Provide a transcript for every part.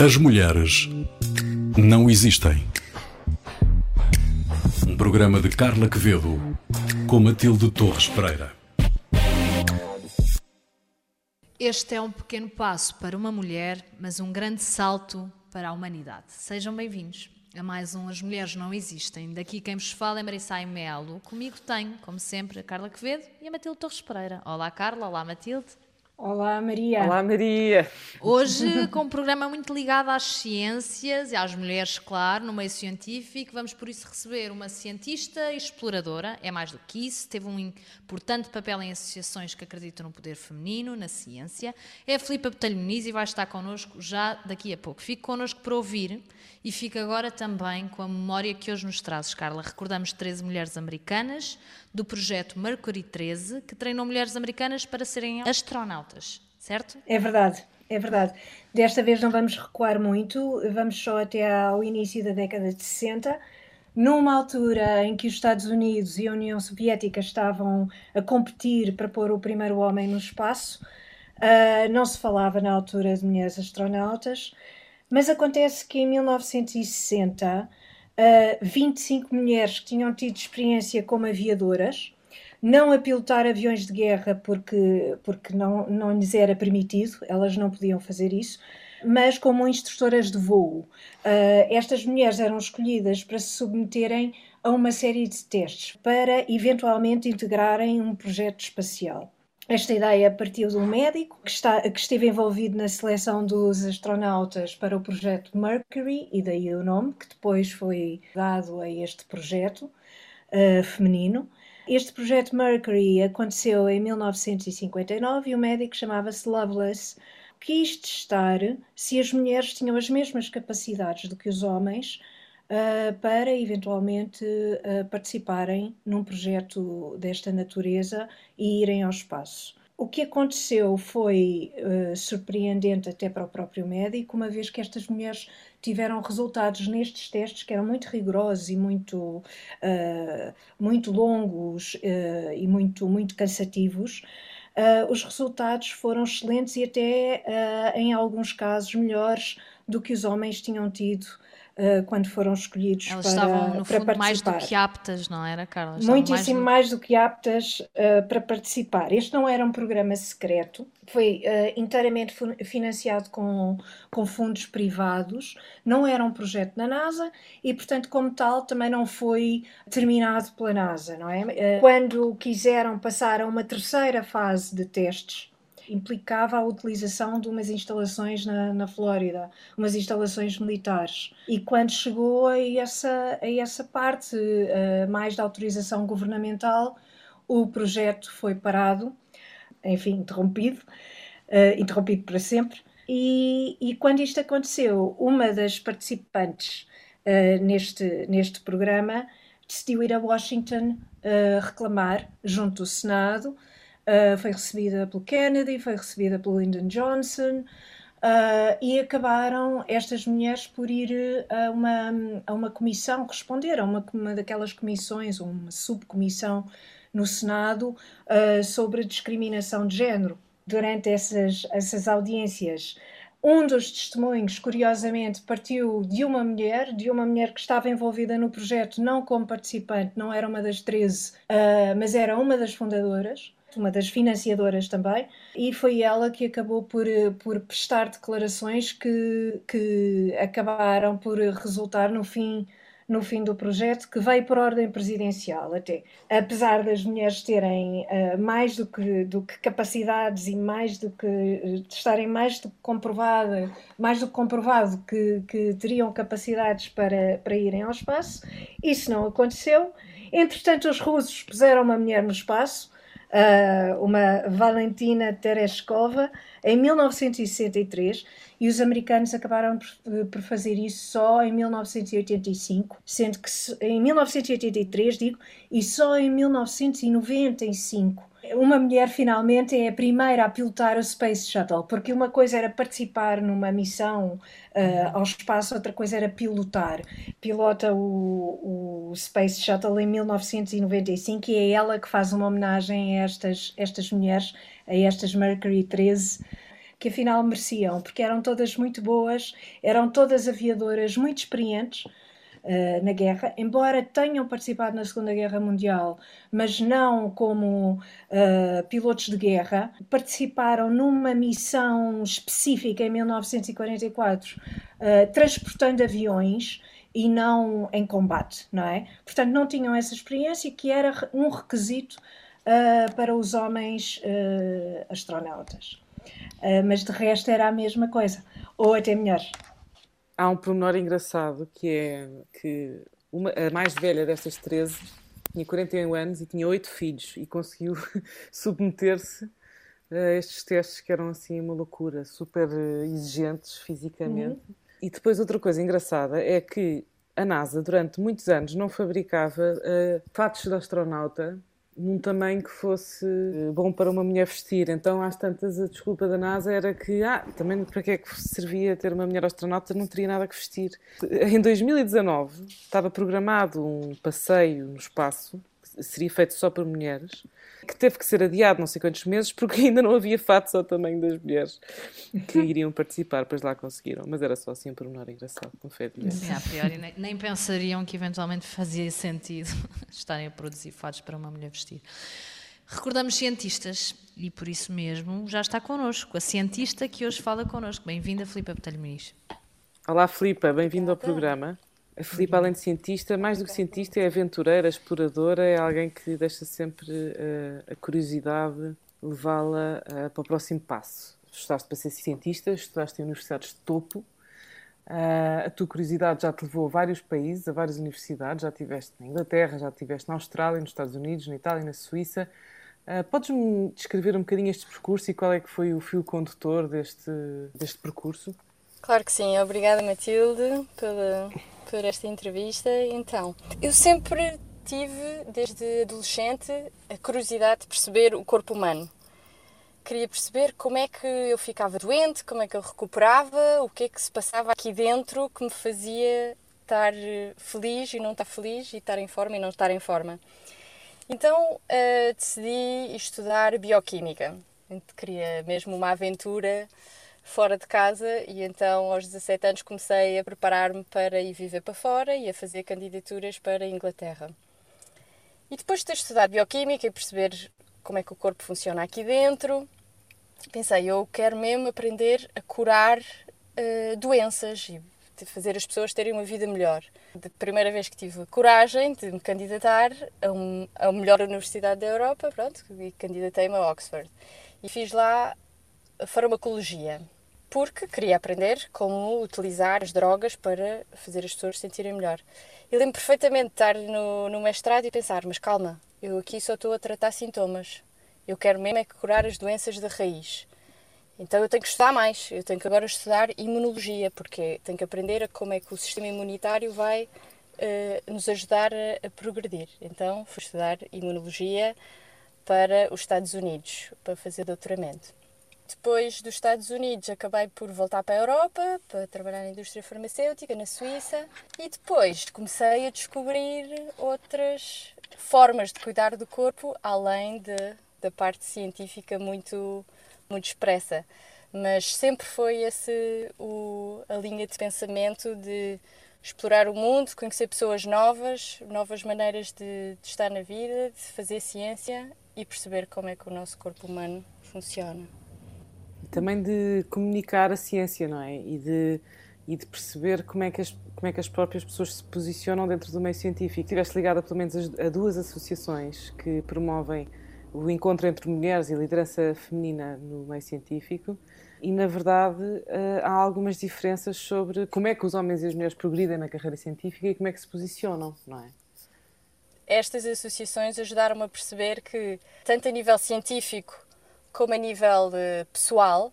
As mulheres não existem. Um programa de Carla Quevedo com Matilde Torres Pereira. Este é um pequeno passo para uma mulher, mas um grande salto para a humanidade. Sejam bem-vindos a mais um As Mulheres Não Existem. Daqui quem vos fala é Marissai Melo. Comigo tenho, como sempre, a Carla Quevedo e a Matilde Torres Pereira. Olá, Carla. Olá, Matilde. Olá, Maria. Olá, Maria. Hoje, com um programa muito ligado às ciências e às mulheres, claro, no meio científico, vamos por isso receber uma cientista exploradora, é mais do que isso, teve um importante papel em associações que acreditam no poder feminino, na ciência. É a Filipa Botelho Muniz e vai estar connosco já daqui a pouco. Fique connosco para ouvir e fica agora também com a memória que hoje nos trazes, Carla. Recordamos 13 mulheres americanas do projeto Mercury 13, que treinou mulheres americanas para serem astronautas, certo? É verdade. É verdade. Desta vez não vamos recuar muito, vamos só até ao início da década de 60, numa altura em que os Estados Unidos e a União Soviética estavam a competir para pôr o primeiro homem no espaço. Uh, não se falava na altura de mulheres astronautas, mas acontece que em 1960, uh, 25 mulheres que tinham tido experiência como aviadoras, não a pilotar aviões de guerra porque, porque não, não lhes era permitido, elas não podiam fazer isso, mas como instrutoras de voo. Uh, estas mulheres eram escolhidas para se submeterem a uma série de testes para eventualmente integrarem um projeto espacial. Esta ideia partiu de um médico que, está, que, esteve envolvido na seleção dos astronautas para o projeto Mercury, e daí o nome, que depois foi dado a este projeto uh, feminino. Este projeto Mercury aconteceu em 1959 e o médico chamava-se Loveless. Quis testar se as mulheres tinham as mesmas capacidades do que os homens uh, para eventualmente uh, participarem num projeto desta natureza e irem ao espaço. O que aconteceu foi uh, surpreendente até para o próprio médico, uma vez que estas mulheres tiveram resultados nestes testes que eram muito rigorosos e muito, uh, muito longos uh, e muito, muito cansativos. os resultados foram excelentes e até, em alguns casos, melhores do que os homens tinham tido uh, quando foram escolhidos Elas para, estavam, no para fundo, mais do participar. que aptas, não era, Carla? Muitíssimo mais, mais do que aptas uh, para participar. Este não era um programa secreto, foi uh, inteiramente financiado com, com fundos privados, não era um projeto da NASA e, portanto, como tal, também não foi terminado pela NASA, não é? Uh, quando quiseram passar a uma terceira fase de testes, implicava a utilização de umas instalações na, na Flórida, umas instalações militares. E quando chegou a essa, a essa parte uh, mais da autorização governamental, o projeto foi parado, enfim, interrompido, uh, interrompido para sempre. E, e, quando isto aconteceu, uma das participantes uh, neste, neste programa decidiu ir a Washington reclamar junto do Senado Uh, foi recebida pelo Kennedy, foi recebida pelo Lyndon Johnson, uh, e acabaram estas mulheres por ir a uma, a uma comissão, responder a uma, uma daquelas comissões, uma subcomissão no Senado uh, sobre discriminação de género. Durante essas, essas audiências, um dos testemunhos, curiosamente, partiu de uma mulher, de uma mulher que estava envolvida no projeto, não como participante, não era uma das 13, mas era uma das fundadoras uma das financiadoras também, e foi ela que acabou por, por prestar declarações que, que acabaram por resultar no fim no fim do projeto, que veio por ordem presidencial até. Apesar das mulheres terem uh, mais do que, do que capacidades e mais do que uh, estarem mais do que comprovado, mais do que comprovado que, que teriam capacidades para, para irem ao espaço, isso não aconteceu. Entretanto, os russos puseram uma mulher no espaço, uh, uma Valentina Tereshkova, em 1963, e os americanos acabaram por, por, fazer isso só em 1985, sendo que em 1983, digo, e só em 1995 uma mulher finalmente é a primeira a pilotar o Space Shuttle, porque uma coisa era participar numa missão uh, ao espaço, outra coisa era pilotar. Pilota o, o, Space Shuttle em 1995 e é ela que faz uma homenagem a estas, estas mulheres, a estas Mercury 13, que afinal mereciam, porque eram todas muito boas, eram todas aviadoras muito experientes uh, na guerra, embora tenham participado na Segunda Guerra Mundial, mas não como uh, pilotos de guerra, participaram numa missão específica em 1944, uh, transportando aviões e não em combate, não é? Portanto, não tinham essa experiência que era um requisito uh, para os homens uh, astronautas. Uh, mas de resto era a mesma coisa, ou até melhor. Há um pormenor engraçado que é que uma, a mais velha destas 13 tinha 41 anos e tinha 8 filhos e conseguiu submeter-se a estes testes que eram assim uma loucura, super exigentes fisicamente. Uhum. E depois outra coisa engraçada é que a NASA durante muitos anos não fabricava uh, fatos de astronauta num tamanho que fosse eh, bom para uma mulher vestir. Então, às tantas, a desculpa da NASA era que, ah, também para que é que servia ter uma mulher astronauta? Não teria nada que vestir. Em 2019, estava programado um passeio no espaço, seria feito só por mulheres, que teve que ser adiado não sei quantos meses porque ainda não havia fatos ao tamanho das mulheres que iriam participar, pois lá conseguiram. Mas era só assim um pormenor engraçado, foi Sim, a priori nem, nem, pensariam que eventualmente fazia sentido estarem a produzir fatos para uma mulher vestir. Recordamos cientistas e por isso mesmo já está connosco, a cientista que hoje fala connosco. Bem-vinda, Filipe Botelho Muniz. Olá, Filipe, bem-vindo ao programa. A Filipe, além de cientista, mais do que cientista, é aventureira, exploradora, é alguém que deixa sempre uh, a curiosidade levá-la uh, para o próximo passo. Estudaste para ser cientista, estudaste em universidades de topo. Uh, a tua curiosidade já te levou a vários países, a várias universidades. Já estiveste na Inglaterra, já estiveste na Austrália, nos Estados Unidos, na Itália, na Suíça. Podes-me descrever um bocadinho este percurso e qual é que foi o fio condutor deste, deste percurso? Claro que sim. Obrigada, Matilde, pela, por esta entrevista. Então, eu sempre tive, desde adolescente, a curiosidade de perceber o corpo humano. Queria perceber como é que eu ficava doente, como é que eu recuperava, o que é que se passava aqui dentro que me fazia estar feliz e não estar feliz, e estar em forma e não estar em forma. Então uh, decidi estudar bioquímica. Queria mesmo uma aventura fora de casa e então aos 17 anos comecei a preparar-me para ir viver para fora e a fazer candidaturas para a Inglaterra. E depois de ter estudado bioquímica e perceber como é que o corpo funciona aqui dentro, pensei, eu quero mesmo aprender a curar uh, doenças e fazer as pessoas terem uma vida melhor. Da primeira vez que tive coragem de me candidatar a, um, a melhor universidade da Europa, pronto, e candidatei-me a Oxford. E fiz lá a farmacologia porque queria aprender como utilizar as drogas para fazer as pessoas se sentirem melhor. E lembro perfeitamente de estar no, no mestrado e pensar: mas calma, eu aqui só estou a tratar sintomas. Eu quero mesmo é curar as doenças da raiz. Então eu tenho que estudar mais. Eu tenho que agora estudar imunologia, porque tenho que aprender a como é que o sistema imunitário vai uh, nos ajudar a, a progredir. Então fui estudar imunologia para os Estados Unidos, para fazer doutoramento. Depois dos Estados Unidos, acabei por voltar para a Europa, para trabalhar na indústria farmacêutica, na Suíça, e depois comecei a descobrir outras formas de cuidar do corpo, além de, da parte científica muito, muito expressa. Mas sempre foi esse o, a linha de pensamento de explorar o mundo, conhecer pessoas novas, novas maneiras de, de estar na vida, de fazer ciência e perceber como é que o nosso corpo humano funciona também de comunicar a ciência, não é? E de, e de perceber como é, que as, como é que as próprias pessoas se posicionam dentro do meio científico. Estiveste ligada, pelo menos, a duas associações que promovem o encontro entre mulheres e liderança feminina no meio científico. E, na verdade, eh, há algumas diferenças sobre como é que os homens e as mulheres progridem na carreira científica e como é que se posicionam, não é? Estas associações ajudaram-me a perceber que, tanto a nível científico como a nível uh, pessoal,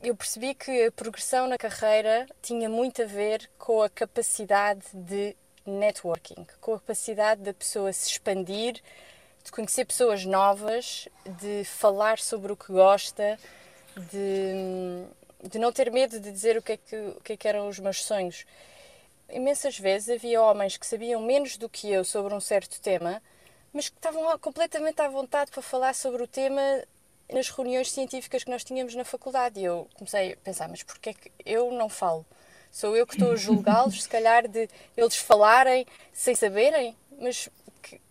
eu percebi que a progressão na carreira tinha muito a ver com a capacidade de networking, com a capacidade da pessoa se expandir, de conhecer pessoas novas, de falar sobre o que gosta, de, de não ter medo de dizer o que, é que, o que, é que eram os meus sonhos. Imensas vezes havia homens que sabiam menos do que eu sobre um certo tema, mas que estavam completamente à vontade para falar sobre o tema nas reuniões científicas que nós tínhamos na faculdade. E eu comecei a pensar, mas porquê é que eu não falo? Sou eu que estou a julgá-los, se calhar, de eles falarem sem saberem? Mas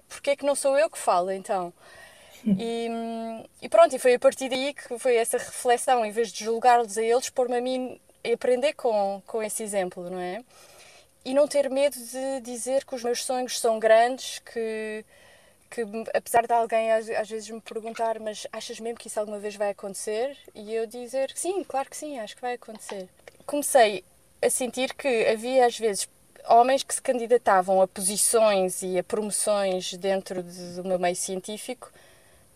porquê é que não sou eu que falo, então? E, e, pronto, e foi a partir daí que foi essa reflexão, em vez de julgar-los a eles, pôr-me a mim e aprender com, com esse exemplo, não é? E não ter medo de dizer que os meus sonhos são grandes, que, que apesar de alguém às, vezes me perguntar, mas achas mesmo que isso alguma vez vai acontecer? E eu dizer, sim, claro que sim, acho que vai acontecer. Comecei a sentir que havia às vezes homens que se candidatavam a posições e a promoções dentro do meu meio científico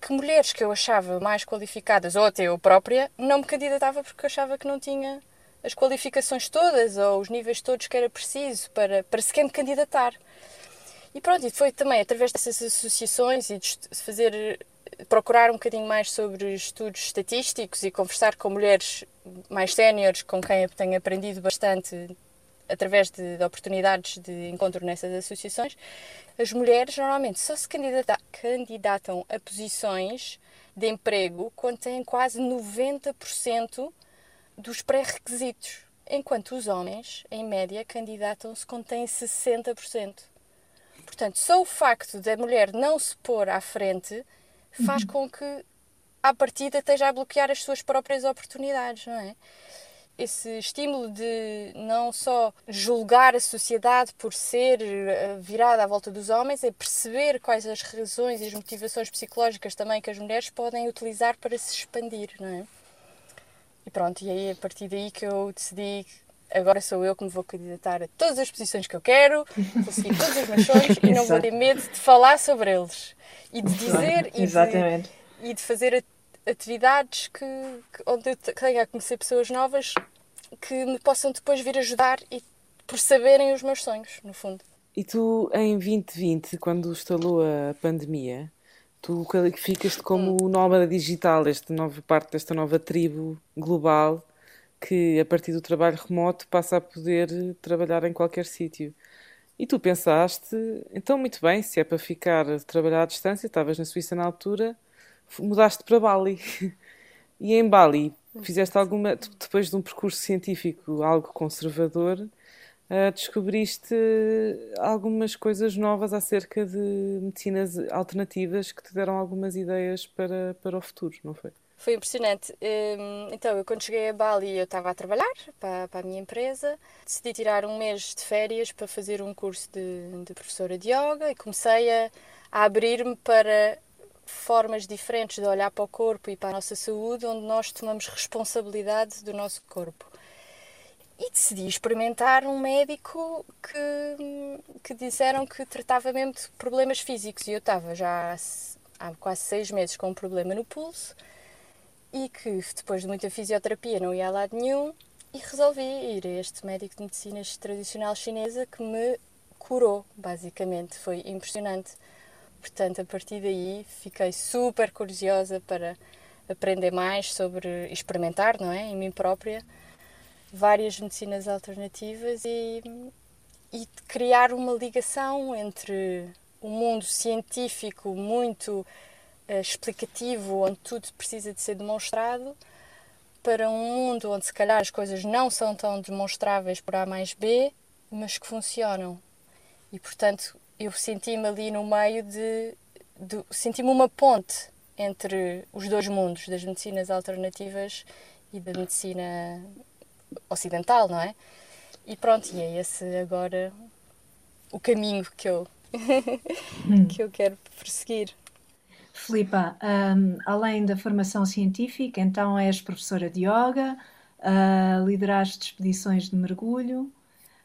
que mulheres que eu achava mais qualificadas, ou até eu própria, não me candidatava porque achava que não tinha as qualificações todas ou os níveis todos que era preciso para, para sequer me candidatar. E pronto, e foi também através dessas associações e de fazer procurar um bocadinho mais sobre estudos estatísticos e conversar com mulheres mais séniores com quem tenho aprendido bastante através de, de, oportunidades de encontro nessas associações, as mulheres normalmente só se candidata, candidatam a posições de emprego quando têm quase 90% dos pré-requisitos, enquanto os homens, em média, candidatam-se quando têm 60%. Portanto, só o facto da mulher não se pôr à frente faz uhum. com que, à partida, esteja a bloquear as suas próprias oportunidades, não é? esse estímulo de não só julgar a sociedade por ser eh, virada à volta dos homens, é perceber quais as razões e as motivações psicológicas também que as mulheres podem utilizar para se expandir, não é? E pronto, e aí a partir daí que eu decidi agora sou eu que me vou candidatar a todas as posições que eu quero, vou seguir todos os meus sonhos e não vou ter medo de falar sobre eles e de dizer e de, e de fazer atividades que, que, onde eu tenha a conhecer pessoas novas que me possam depois vir ajudar e por saberem os meus sonhos, no fundo. E tu, em 2020, quando instalou a pandemia, tu qualificas-te como hum. nómada digital, esta nova parte desta nova tribo global que, a partir do trabalho remoto, passa a poder trabalhar em qualquer sítio. E tu pensaste, então, muito bem, se é para ficar a trabalhar à distância, estavas na Suíça na altura, mudaste para Bali. E em Bali, fizeste alguma, depois de um percurso científico algo conservador, uh, descobriste algumas coisas novas acerca de medicinas alternativas que te deram algumas ideias para, para o futuro, não foi? Foi impressionante. Hum, então, eu quando cheguei a Bali, eu estava a trabalhar para, para a minha empresa. Decidi tirar um mês de férias para fazer um curso de, de professora de yoga e comecei a, a abrir-me para formas diferentes de olhar para o corpo e para a nossa saúde, onde nós tomamos responsabilidade do nosso corpo. E decidi experimentar um médico que, que disseram que tratava mesmo de problemas físicos. E eu estava já há quase seis meses com um problema no pulso e que depois de muita fisioterapia não ia a lado nenhum e resolvi ir a este médico de medicina tradicional chinesa que me curou, basicamente. Foi impressionante. Portanto, a partir daí fiquei super curiosa para aprender mais sobre experimentar, não é, em mim própria, várias medicinas alternativas e, e criar uma ligação entre o mundo científico muito explicativo, onde tudo precisa de ser demonstrado, para um mundo onde se calhar as coisas não são tão demonstráveis por A mais B, mas que funcionam. E portanto, eu senti-me ali no meio de, de senti-me uma ponte entre os dois mundos, das medicinas alternativas e da medicina ocidental, não é? E pronto, e é esse agora o caminho que eu, que eu quero perseguir. Filipa, um, além da formação científica, então és professora de yoga, uh, lideraste expedições de mergulho,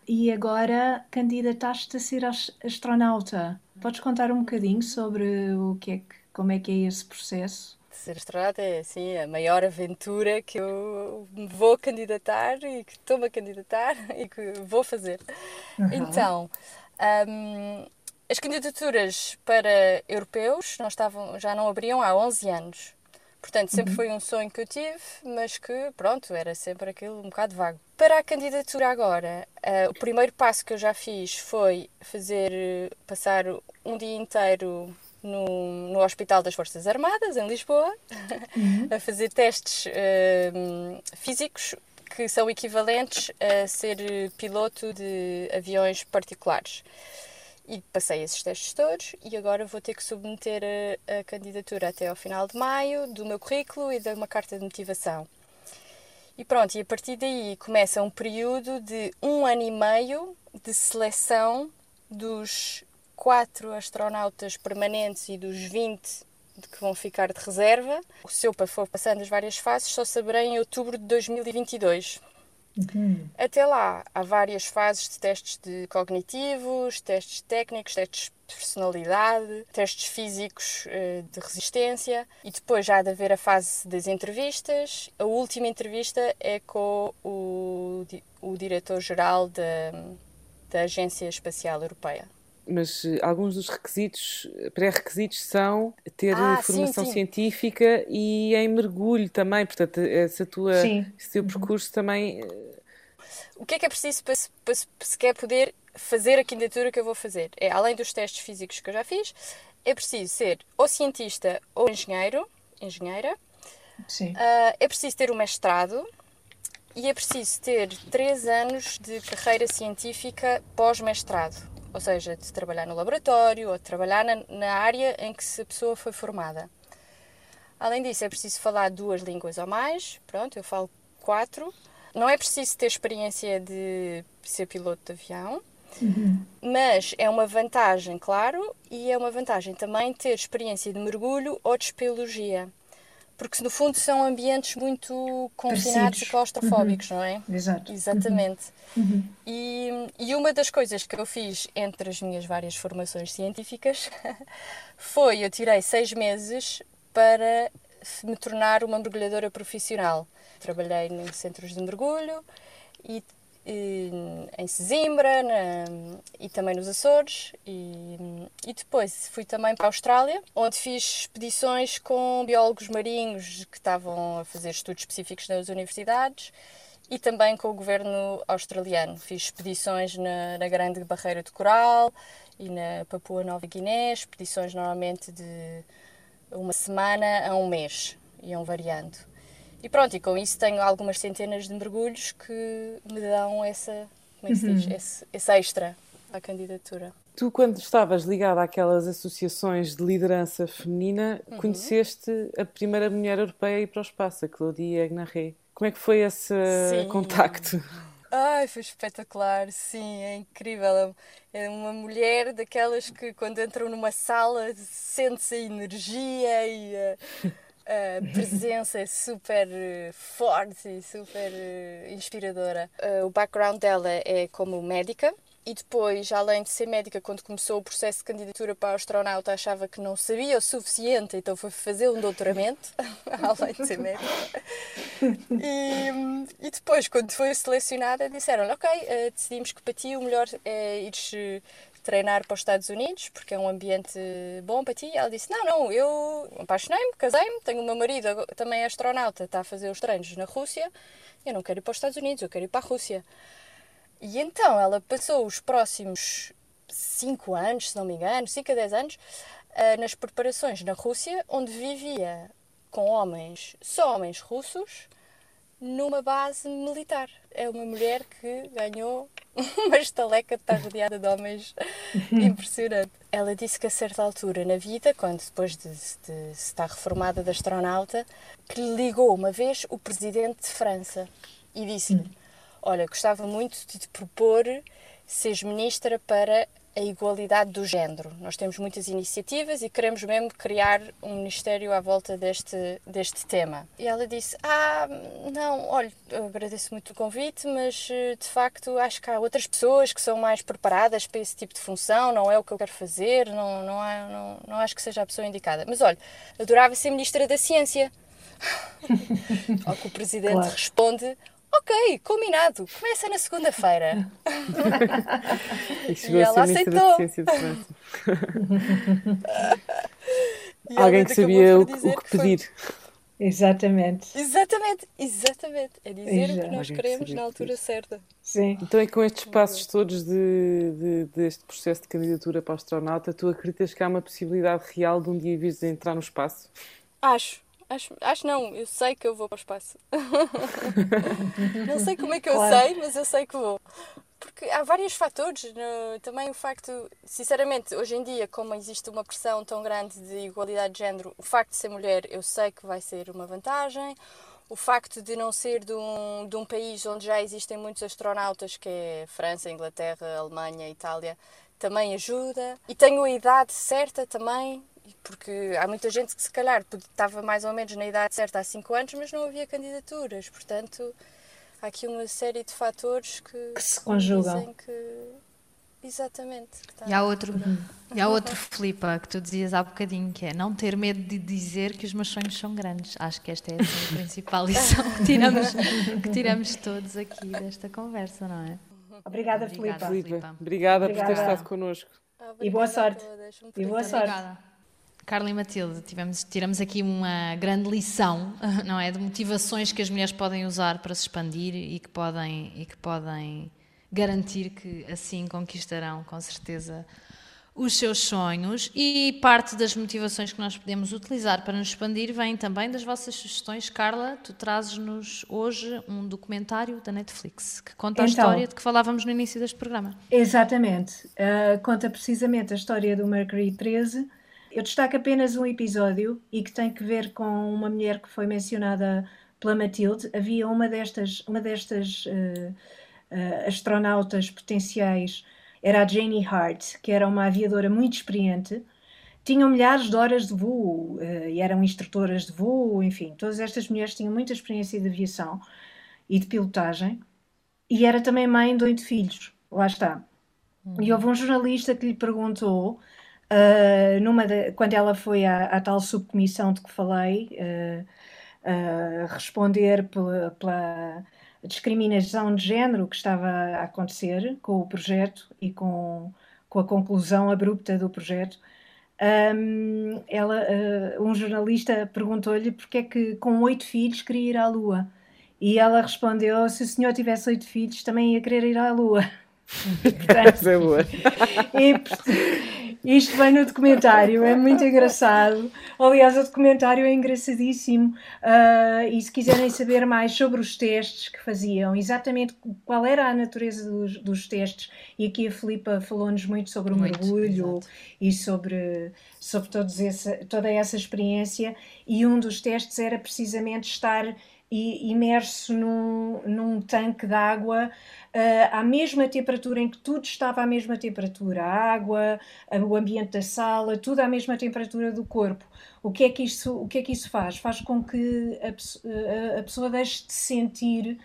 e agora candidataste a ser astronauta. Podes contar um bocadinho sobre o que é que, como é que é esse processo? Ser astronauta é assim a maior aventura que eu me vou candidatar e que estou-me a candidatar e que vou fazer. Uhum. Então, um, as candidaturas para europeus não estavam, já não abriam há 11 anos. Portanto, sempre uhum. foi um sonho que eu tive, mas que, pronto, era sempre aquilo um bocado vago. Para a candidatura agora, uh, o primeiro passo que eu já fiz foi fazer, passar um dia inteiro no, no Hospital das Forças Armadas, em Lisboa, uhum. a fazer testes uh, físicos que são equivalentes a ser piloto de aviões particulares. E passei esses testes todos e agora vou ter que submeter a, a candidatura até ao final de maio do meu currículo e de uma carta de motivação. E pronto, e a partir daí começa um período de um ano e meio de seleção dos quatro astronautas permanentes e dos 20 que vão ficar de reserva. O seu for passando as várias fases, só saberei em outubro de 2022. Uhum. Até lá, há várias fases de testes de cognitivos, testes técnicos, testes de personalidade, testes físicos eh, de resistência e depois já há de haver a fase das entrevistas. A última entrevista é com o, o diretor-geral da, da Agência Espacial Europeia mas eh, alguns dos requisitos, pré-requisitos são ter ah, formação sim, sim. científica e em mergulho também, portanto, essa tua, esse teu uhum. percurso também... Eh, o que é que é preciso para, para, para se quer poder fazer a candidatura que eu vou fazer? É, além dos testes físicos que eu já fiz, é preciso ser ou cientista ou engenheiro, engenheira, sim. Uh, é preciso ter o um mestrado, e é preciso ter três anos de carreira científica pós-mestrado ou seja, de trabalhar no laboratório ou de trabalhar na, na área em que a pessoa foi formada. Além disso, é preciso falar duas línguas ou mais, pronto, eu falo quatro. Não é preciso ter experiência de ser piloto de avião, uhum. mas é uma vantagem, claro, e é uma vantagem também ter experiência de mergulho ou de espeleologia porque no fundo são ambientes muito confinados e claustrofóbicos, uhum. não é? Exato. Exatamente. Uhum. uhum. E, e uma das coisas que eu fiz entre as minhas várias formações científicas foi eu tirei seis meses para me tornar uma mergulhadora profissional. Trabalhei em centros de mergulho e em Sesimbra na, e também nos Açores. E, e, depois fui também para a Austrália onde fiz expedições com biólogos marinhos que estavam a fazer estudos específicos nas universidades e também com o governo australiano. Fiz expedições na, na Grande Barreira de Coral e na Papua Nova Guiné expedições normalmente de uma semana a um mês iam variando e pronto, e com isso tenho algumas centenas de mergulhos que me dão essa, como é que se diz, uhum. esse, esse extra à candidatura. Tu, quando estavas ligada àquelas associações de liderança feminina, uhum. conheceste a primeira mulher europeia a ir para o espaço, a Claudie Agnaré. Como é que foi esse sim. contacto? Ai, foi espetacular, sim, é incrível. É uma mulher daquelas que quando entram numa sala sente-se a energia e a presença super eh, forte e super eh, inspiradora. Eh, o background dela é como médica e depois, além de ser médica, quando começou o processo de candidatura para astronauta, achava que não sabia o suficiente, então foi fazer um doutoramento, além de ser médica. E, e depois, quando foi selecionada, disseram ok, decidimos que para ti o melhor é ires treinar para os Estados Unidos, porque é um ambiente bom para ti. E ela disse: Não, não, eu apaixonei-me, casei-me, tenho o meu marido também é astronauta, está a fazer os treinos na Rússia. Eu não quero ir para os Estados Unidos, eu quero ir para a Rússia. E então ela passou os próximos 5 anos, se não me engano, 5 a 10 anos, eh, nas preparações na Rússia, onde vivia com homens, só homens russos, numa base militar. É uma mulher que ganhou uma estaleca de estar rodeada de homens impressionante. Ela disse que a certa altura na vida, quando depois de, de estar reformada de astronauta, que lhe ligou uma vez o presidente de França e disse-lhe: Olha, gostava muito de te propor seres ministra para a igualdade do género. Nós temos muitas iniciativas e queremos mesmo criar um ministério à volta deste, deste tema. E ela disse: Ah, não, olha, agradeço muito o convite, mas eh, de facto acho que há outras pessoas que são mais preparadas para esse tipo de função, não é o que eu quero fazer, não, não, há, não, não acho que seja a pessoa indicada. Mas olha, adorava ser ministra da Ciência. Ao que o presidente claro. responde: Ok, combinado, começa na segunda-feira. e, e ela aceitou. Alguém que sabia o, o, que pedir. Exatamente. Exatamente, exatamente. É dizer o que nós queremos na altura certa. Sim. Então, e com estes passos todos de, de, deste processo de candidatura para astronauta, tu acreditas que há uma possibilidade real de um dia vires a entrar no espaço? Acho. Acho, acho não, eu sei que eu vou para o espaço. não sei como é que eu claro. sei, mas eu sei que vou. Porque há vários fatores. No, também o facto, sinceramente, hoje em dia, como existe uma pressão tão grande de igualdade de género, o facto de ser mulher eu sei que vai ser uma vantagem. O facto de não ser de um, de um país onde já existem muitos astronautas, que é França, Inglaterra, Alemanha, Itália, também ajuda. E tenho a idade certa também, porque há muita gente que se calhar estava mais ou menos na idade certa há 5 anos, mas não havia candidaturas. Portanto, há aqui uma série de fatores que, que se conjugam. Que... Exatamente. e há outro, e há outro Filipa, que tu dizias há bocadinho, que é não ter medo de dizer que os meus sonhos são grandes. Acho que esta é a principal lição que tiramos, que tiramos todos aqui desta conversa, não é? Obrigada, Filipa. Obrigada, Obrigada, por ter estado connosco. Obrigada e boa sorte. E boa sorte. Obrigada. Carla e Matilde, tivemos, tiramos aqui uma grande lição, não é, de motivações que as mulheres podem usar para se expandir e que podem e que podem garantir que assim conquistarão com certeza os seus sonhos e parte das motivações que nós podemos utilizar para nos expandir vem também das vossas sugestões. Carla, tu trazes-nos hoje um documentário da Netflix que conta então, a história de que falávamos no início deste programa. Exatamente. Uh, conta precisamente a história do Mercury 13 eu destaco apenas um episódio e que tem que ver com uma mulher que foi mencionada pela Matilde. Havia uma destas, uma destas uh, uh, astronautas potenciais, era a Janie Hart, que era uma aviadora muito experiente. Tinham milhares de horas de voo uh, e eram instrutoras de voo, enfim, todas estas mulheres tinham muita experiência de aviação e de pilotagem. E era também mãe de oito filhos, lá está. Uhum. E houve um jornalista que lhe perguntou Uh, numa de, quando ela foi à, à, tal subcomissão de que falei, uh, responder pela, pela, discriminação de género que estava a acontecer com o projeto e com, com a conclusão abrupta do projeto, um, ela, um jornalista perguntou-lhe porque é que com oito filhos queria ir à Lua. E ela respondeu: se o senhor tivesse oito filhos, também ia querer ir à Lua. Portanto, é boa. E, isto vem no documentário, é muito engraçado. Aliás, o documentário é engraçadíssimo. Uh, e se quiserem saber mais sobre os testes que faziam, exatamente qual era a natureza dos, dos testes, e aqui a Filipa falou-nos muito sobre o muito, mergulho exato. e sobre, sobre todos essa, toda essa experiência. E um dos testes era precisamente estar imerso num, num tanque de água uh, à mesma temperatura em que tudo estava à mesma temperatura, a água, o ambiente da sala, tudo à mesma temperatura do corpo. O que é que isso, o que é que isso faz? Faz com que a, a pessoa deixe de sentir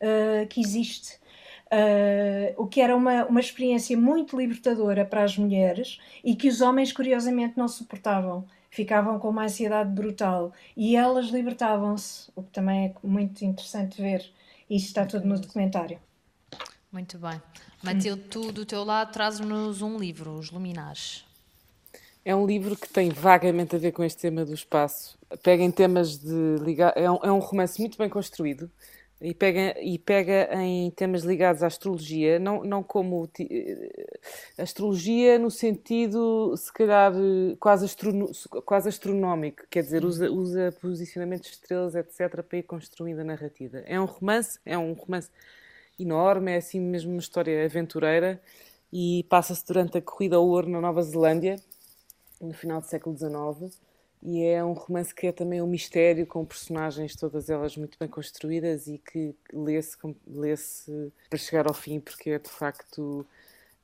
uh, que existe. Uh, o que era uma, uma experiência muito libertadora para as mulheres e que os homens, curiosamente, não suportavam ficavam com uma ansiedade brutal e elas libertavam-se, o que também é muito interessante ver. Isso está tudo no documentário. Muito bem. Matilde, tu do teu lado trazes-nos um livro, Os Luminares. É um livro que tem vagamente a ver com este tema do espaço. Pega em temas de ligar. É um, é um romance muito bem construído e pega, e pega em temas ligados à astrologia, não, não como eh, astrologia no sentido, se calhar, quase, astrono, quase astronómico, quer dizer, usa, usa posicionamentos de estrelas, etc., para ir construindo a narrativa. É um romance, é um romance enorme, é assim mesmo uma história aventureira e passa-se durante a corrida ao ouro na Nova Zelândia, no final do século XIX. E é um romance que é também um mistério, com personagens todas elas muito bem construídas e que lê-se lê para chegar ao fim, porque é de facto.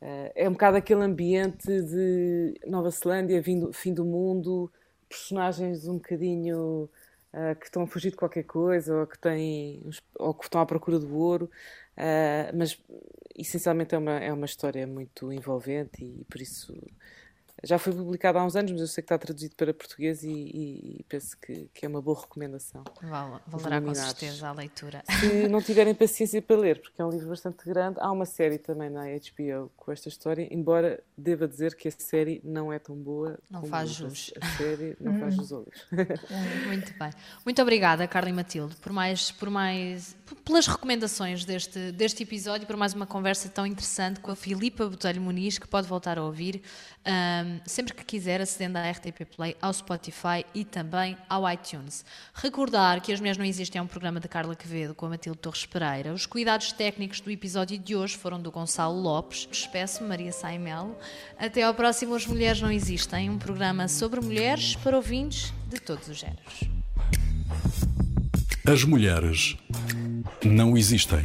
Uh, é um bocado aquele ambiente de Nova Zelândia, vindo, fim do mundo, personagens um bocadinho uh, que estão a fugir de qualquer coisa ou que, têm, ou que estão à procura do ouro. Uh, mas essencialmente é uma, é uma história muito envolvente e por isso Já foi publicado há uns anos, mas eu sei que está traduzido para português e, e, e penso que, que, é uma boa recomendação. Val, valerá com certeza a leitura. Se não tiverem paciência para ler, porque é um livro bastante grande, há uma série também na HBO com esta história, embora deva dizer que a série não é tão boa. Não faz jus. A série não faz jus ao livro. Muito bem. Muito obrigada, Carla e Matilde, por mais, por mais, pelas recomendações deste, deste episódio, por mais uma conversa tão interessante com a Filipa Botelho Muniz, que pode voltar a ouvir. Um, sempre que quiser, acedendo à RTP Play, ao Spotify e também ao iTunes. Recordar que As Mulheres Não Existem é um programa de Carla Quevedo com a Matilde Torres Pereira. Os cuidados técnicos do episódio de hoje foram do Gonçalo Lopes. Espeço Maria Saimelo. Até ao próximo As Mulheres Não Existem, um programa sobre mulheres para ouvintes de todos os géneros. As mulheres não existem.